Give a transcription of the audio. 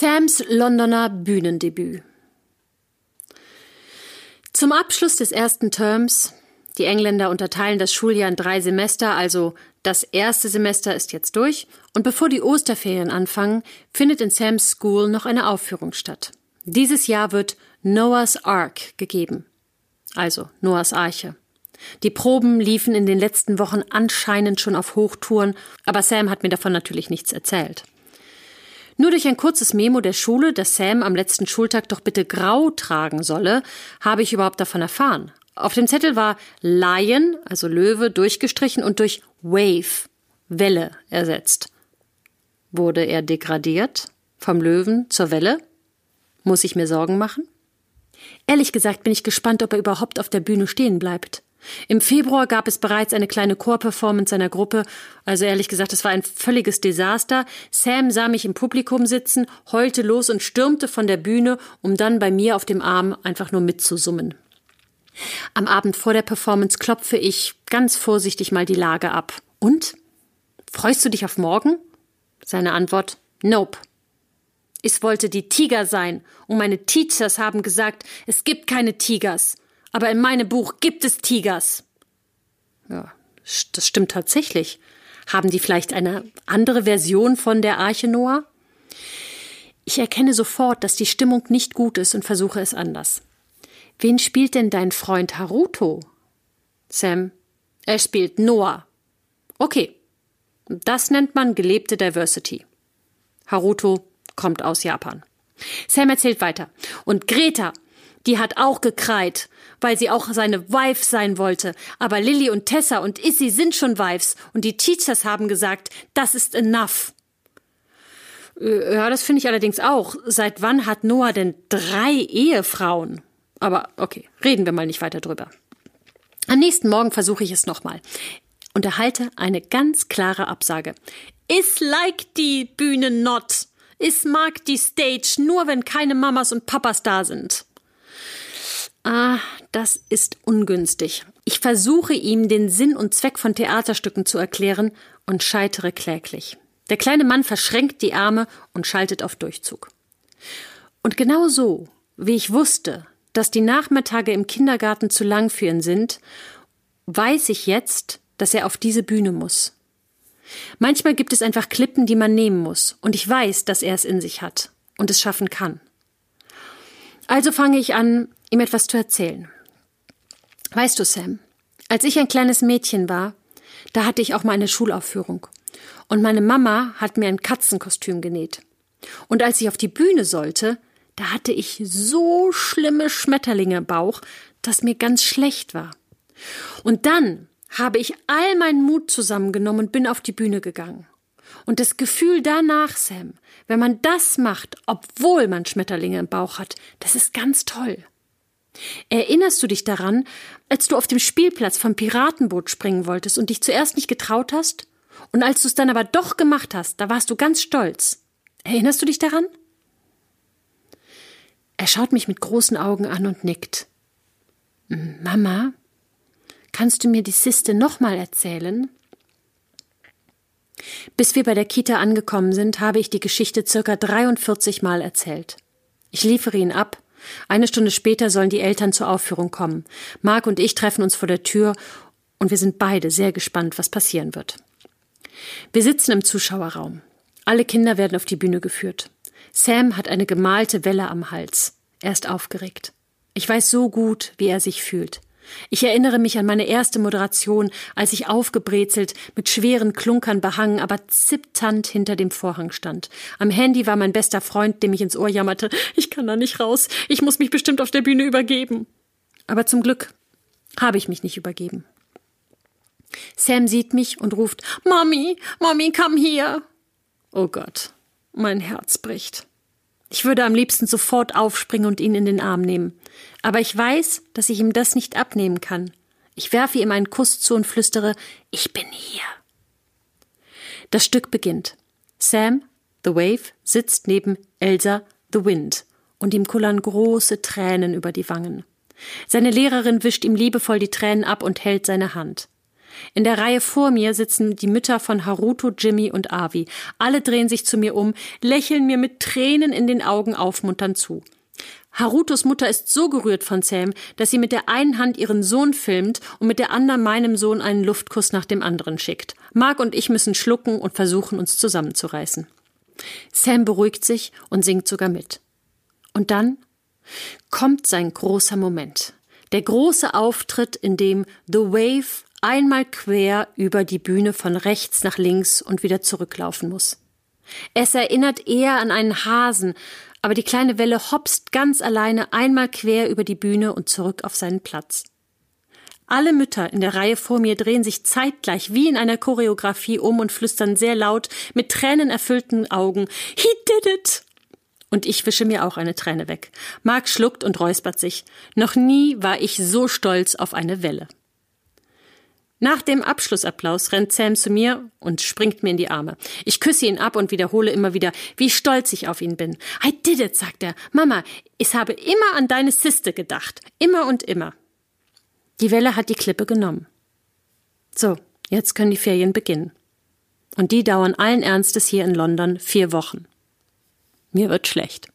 Sams Londoner Bühnendebüt. Zum Abschluss des ersten Terms, die Engländer unterteilen das Schuljahr in drei Semester, also das erste Semester ist jetzt durch, und bevor die Osterferien anfangen, findet in Sam's School noch eine Aufführung statt. Dieses Jahr wird Noah's Ark gegeben, also Noahs Arche. Die Proben liefen in den letzten Wochen anscheinend schon auf Hochtouren, aber Sam hat mir davon natürlich nichts erzählt. Nur durch ein kurzes Memo der Schule, dass Sam am letzten Schultag doch bitte grau tragen solle, habe ich überhaupt davon erfahren. Auf dem Zettel war Lion, also Löwe, durchgestrichen und durch Wave, Welle, ersetzt. Wurde er degradiert? Vom Löwen zur Welle? Muss ich mir Sorgen machen? Ehrlich gesagt bin ich gespannt, ob er überhaupt auf der Bühne stehen bleibt. Im Februar gab es bereits eine kleine Chorperformance seiner Gruppe, also ehrlich gesagt, es war ein völliges Desaster. Sam sah mich im Publikum sitzen, heulte los und stürmte von der Bühne, um dann bei mir auf dem Arm einfach nur mitzusummen. Am Abend vor der Performance klopfe ich ganz vorsichtig mal die Lage ab. Und? Freust du dich auf morgen? Seine Antwort: Nope. Ich wollte die Tiger sein, und meine Teachers haben gesagt, es gibt keine Tigers aber in meinem Buch gibt es Tigers. Ja, das stimmt tatsächlich. Haben die vielleicht eine andere Version von der Arche Noah? Ich erkenne sofort, dass die Stimmung nicht gut ist und versuche es anders. Wen spielt denn dein Freund Haruto? Sam, er spielt Noah. Okay, das nennt man gelebte Diversity. Haruto kommt aus Japan. Sam erzählt weiter. Und Greta, die hat auch gekreit, weil sie auch seine Wife sein wollte. Aber Lilly und Tessa und Issy sind schon Wives und die Teachers haben gesagt, das ist enough. Äh, ja, das finde ich allerdings auch. Seit wann hat Noah denn drei Ehefrauen? Aber okay, reden wir mal nicht weiter drüber. Am nächsten Morgen versuche ich es nochmal und erhalte eine ganz klare Absage. Is like die Bühne not. Is mag die Stage nur, wenn keine Mamas und Papas da sind. Ah, das ist ungünstig. Ich versuche ihm den Sinn und Zweck von Theaterstücken zu erklären und scheitere kläglich. Der kleine Mann verschränkt die Arme und schaltet auf Durchzug. Und genau so, wie ich wusste, dass die Nachmittage im Kindergarten zu lang für ihn sind, weiß ich jetzt, dass er auf diese Bühne muss. Manchmal gibt es einfach Klippen, die man nehmen muss, und ich weiß, dass er es in sich hat und es schaffen kann. Also fange ich an, ihm etwas zu erzählen. Weißt du, Sam, als ich ein kleines Mädchen war, da hatte ich auch mal eine Schulaufführung. Und meine Mama hat mir ein Katzenkostüm genäht. Und als ich auf die Bühne sollte, da hatte ich so schlimme Schmetterlinge im Bauch, dass mir ganz schlecht war. Und dann habe ich all meinen Mut zusammengenommen und bin auf die Bühne gegangen. Und das Gefühl danach, Sam, wenn man das macht, obwohl man Schmetterlinge im Bauch hat, das ist ganz toll. Erinnerst du dich daran, als du auf dem Spielplatz vom Piratenboot springen wolltest und dich zuerst nicht getraut hast? Und als du es dann aber doch gemacht hast, da warst du ganz stolz. Erinnerst du dich daran? Er schaut mich mit großen Augen an und nickt. Mama, kannst du mir die Siste nochmal erzählen? Bis wir bei der Kita angekommen sind, habe ich die Geschichte circa 43 Mal erzählt. Ich liefere ihn ab eine Stunde später sollen die Eltern zur Aufführung kommen. Mark und ich treffen uns vor der Tür und wir sind beide sehr gespannt, was passieren wird. Wir sitzen im Zuschauerraum. Alle Kinder werden auf die Bühne geführt. Sam hat eine gemalte Welle am Hals. Er ist aufgeregt. Ich weiß so gut, wie er sich fühlt. Ich erinnere mich an meine erste Moderation, als ich aufgebrezelt, mit schweren Klunkern behangen, aber zitternd hinter dem Vorhang stand. Am Handy war mein bester Freund, dem ich ins Ohr jammerte, ich kann da nicht raus, ich muss mich bestimmt auf der Bühne übergeben. Aber zum Glück habe ich mich nicht übergeben. Sam sieht mich und ruft, Mami, Mami, komm hier. Oh Gott, mein Herz bricht. Ich würde am liebsten sofort aufspringen und ihn in den Arm nehmen. Aber ich weiß, dass ich ihm das nicht abnehmen kann. Ich werfe ihm einen Kuss zu und flüstere, ich bin hier. Das Stück beginnt. Sam, The Wave, sitzt neben Elsa, The Wind, und ihm kullern große Tränen über die Wangen. Seine Lehrerin wischt ihm liebevoll die Tränen ab und hält seine Hand. In der Reihe vor mir sitzen die Mütter von Haruto, Jimmy und Avi. Alle drehen sich zu mir um, lächeln mir mit Tränen in den Augen aufmunternd zu. Harutos Mutter ist so gerührt von Sam, dass sie mit der einen Hand ihren Sohn filmt und mit der anderen meinem Sohn einen Luftkuss nach dem anderen schickt. Mark und ich müssen schlucken und versuchen, uns zusammenzureißen. Sam beruhigt sich und singt sogar mit. Und dann kommt sein großer Moment. Der große Auftritt, in dem The Wave einmal quer über die Bühne von rechts nach links und wieder zurücklaufen muss. Es erinnert eher an einen Hasen, aber die kleine Welle hopst ganz alleine einmal quer über die Bühne und zurück auf seinen Platz. Alle Mütter in der Reihe vor mir drehen sich zeitgleich wie in einer Choreografie um und flüstern sehr laut mit tränenerfüllten Augen He did it! Und ich wische mir auch eine Träne weg. Mark schluckt und räuspert sich. Noch nie war ich so stolz auf eine Welle. Nach dem Abschlussapplaus rennt Sam zu mir und springt mir in die Arme. Ich küsse ihn ab und wiederhole immer wieder, wie stolz ich auf ihn bin. I did it, sagt er. Mama, ich habe immer an deine Siste gedacht. Immer und immer. Die Welle hat die Klippe genommen. So, jetzt können die Ferien beginnen. Und die dauern allen Ernstes hier in London vier Wochen. Mir wird schlecht.